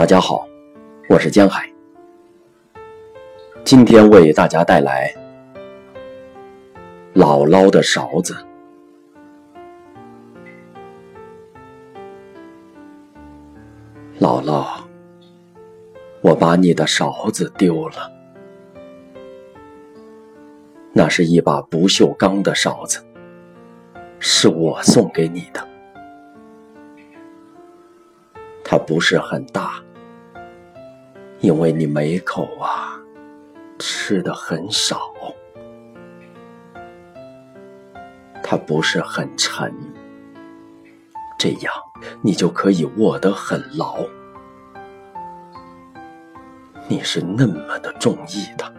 大家好，我是江海。今天为大家带来姥姥的勺子。姥姥，我把你的勺子丢了，那是一把不锈钢的勺子，是我送给你的。它不是很大，因为你每口啊吃的很少。它不是很沉，这样你就可以握得很牢。你是那么的中意它，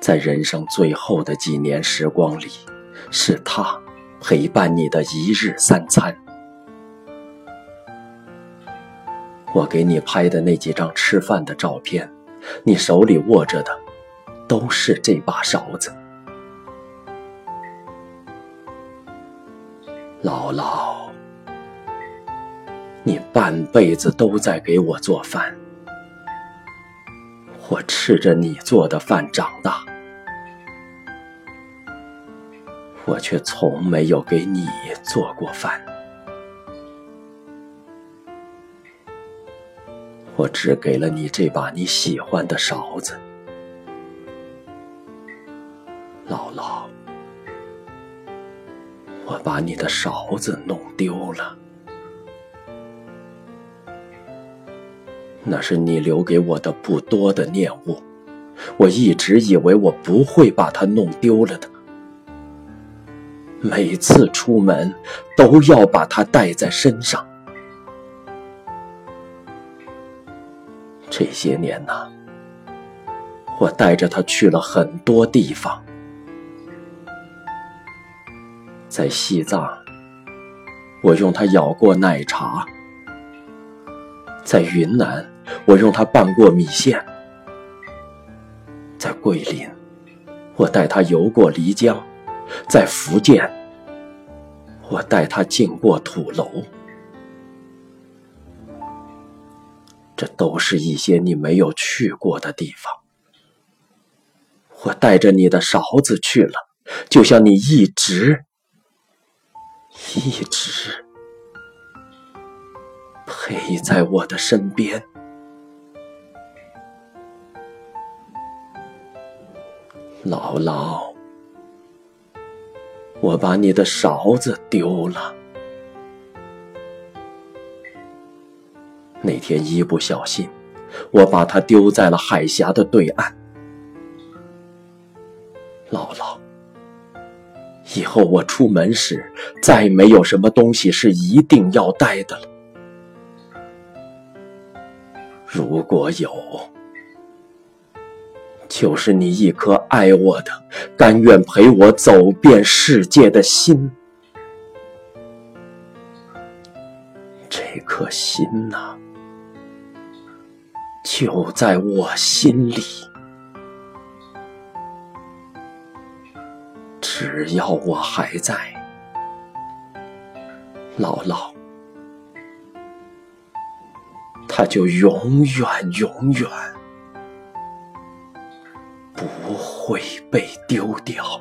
在人生最后的几年时光里，是它。陪伴你的一日三餐，我给你拍的那几张吃饭的照片，你手里握着的都是这把勺子。姥姥，你半辈子都在给我做饭，我吃着你做的饭长大。我却从没有给你做过饭，我只给了你这把你喜欢的勺子，姥姥，我把你的勺子弄丢了，那是你留给我的不多的念物，我一直以为我不会把它弄丢了的。每次出门都要把它带在身上。这些年呢，我带着他去了很多地方，在西藏，我用它舀过奶茶；在云南，我用它拌过米线；在桂林，我带他游过漓江。在福建，我带他进过土楼，这都是一些你没有去过的地方。我带着你的勺子去了，就像你一直、一直陪在我的身边，姥姥。我把你的勺子丢了。那天一不小心，我把它丢在了海峡的对岸。姥姥，以后我出门时，再没有什么东西是一定要带的了。如果有，就是你一颗爱我的、甘愿陪我走遍世界的心。这颗心呐，就在我心里。只要我还在，姥姥，它就永远永远。不会被丢掉。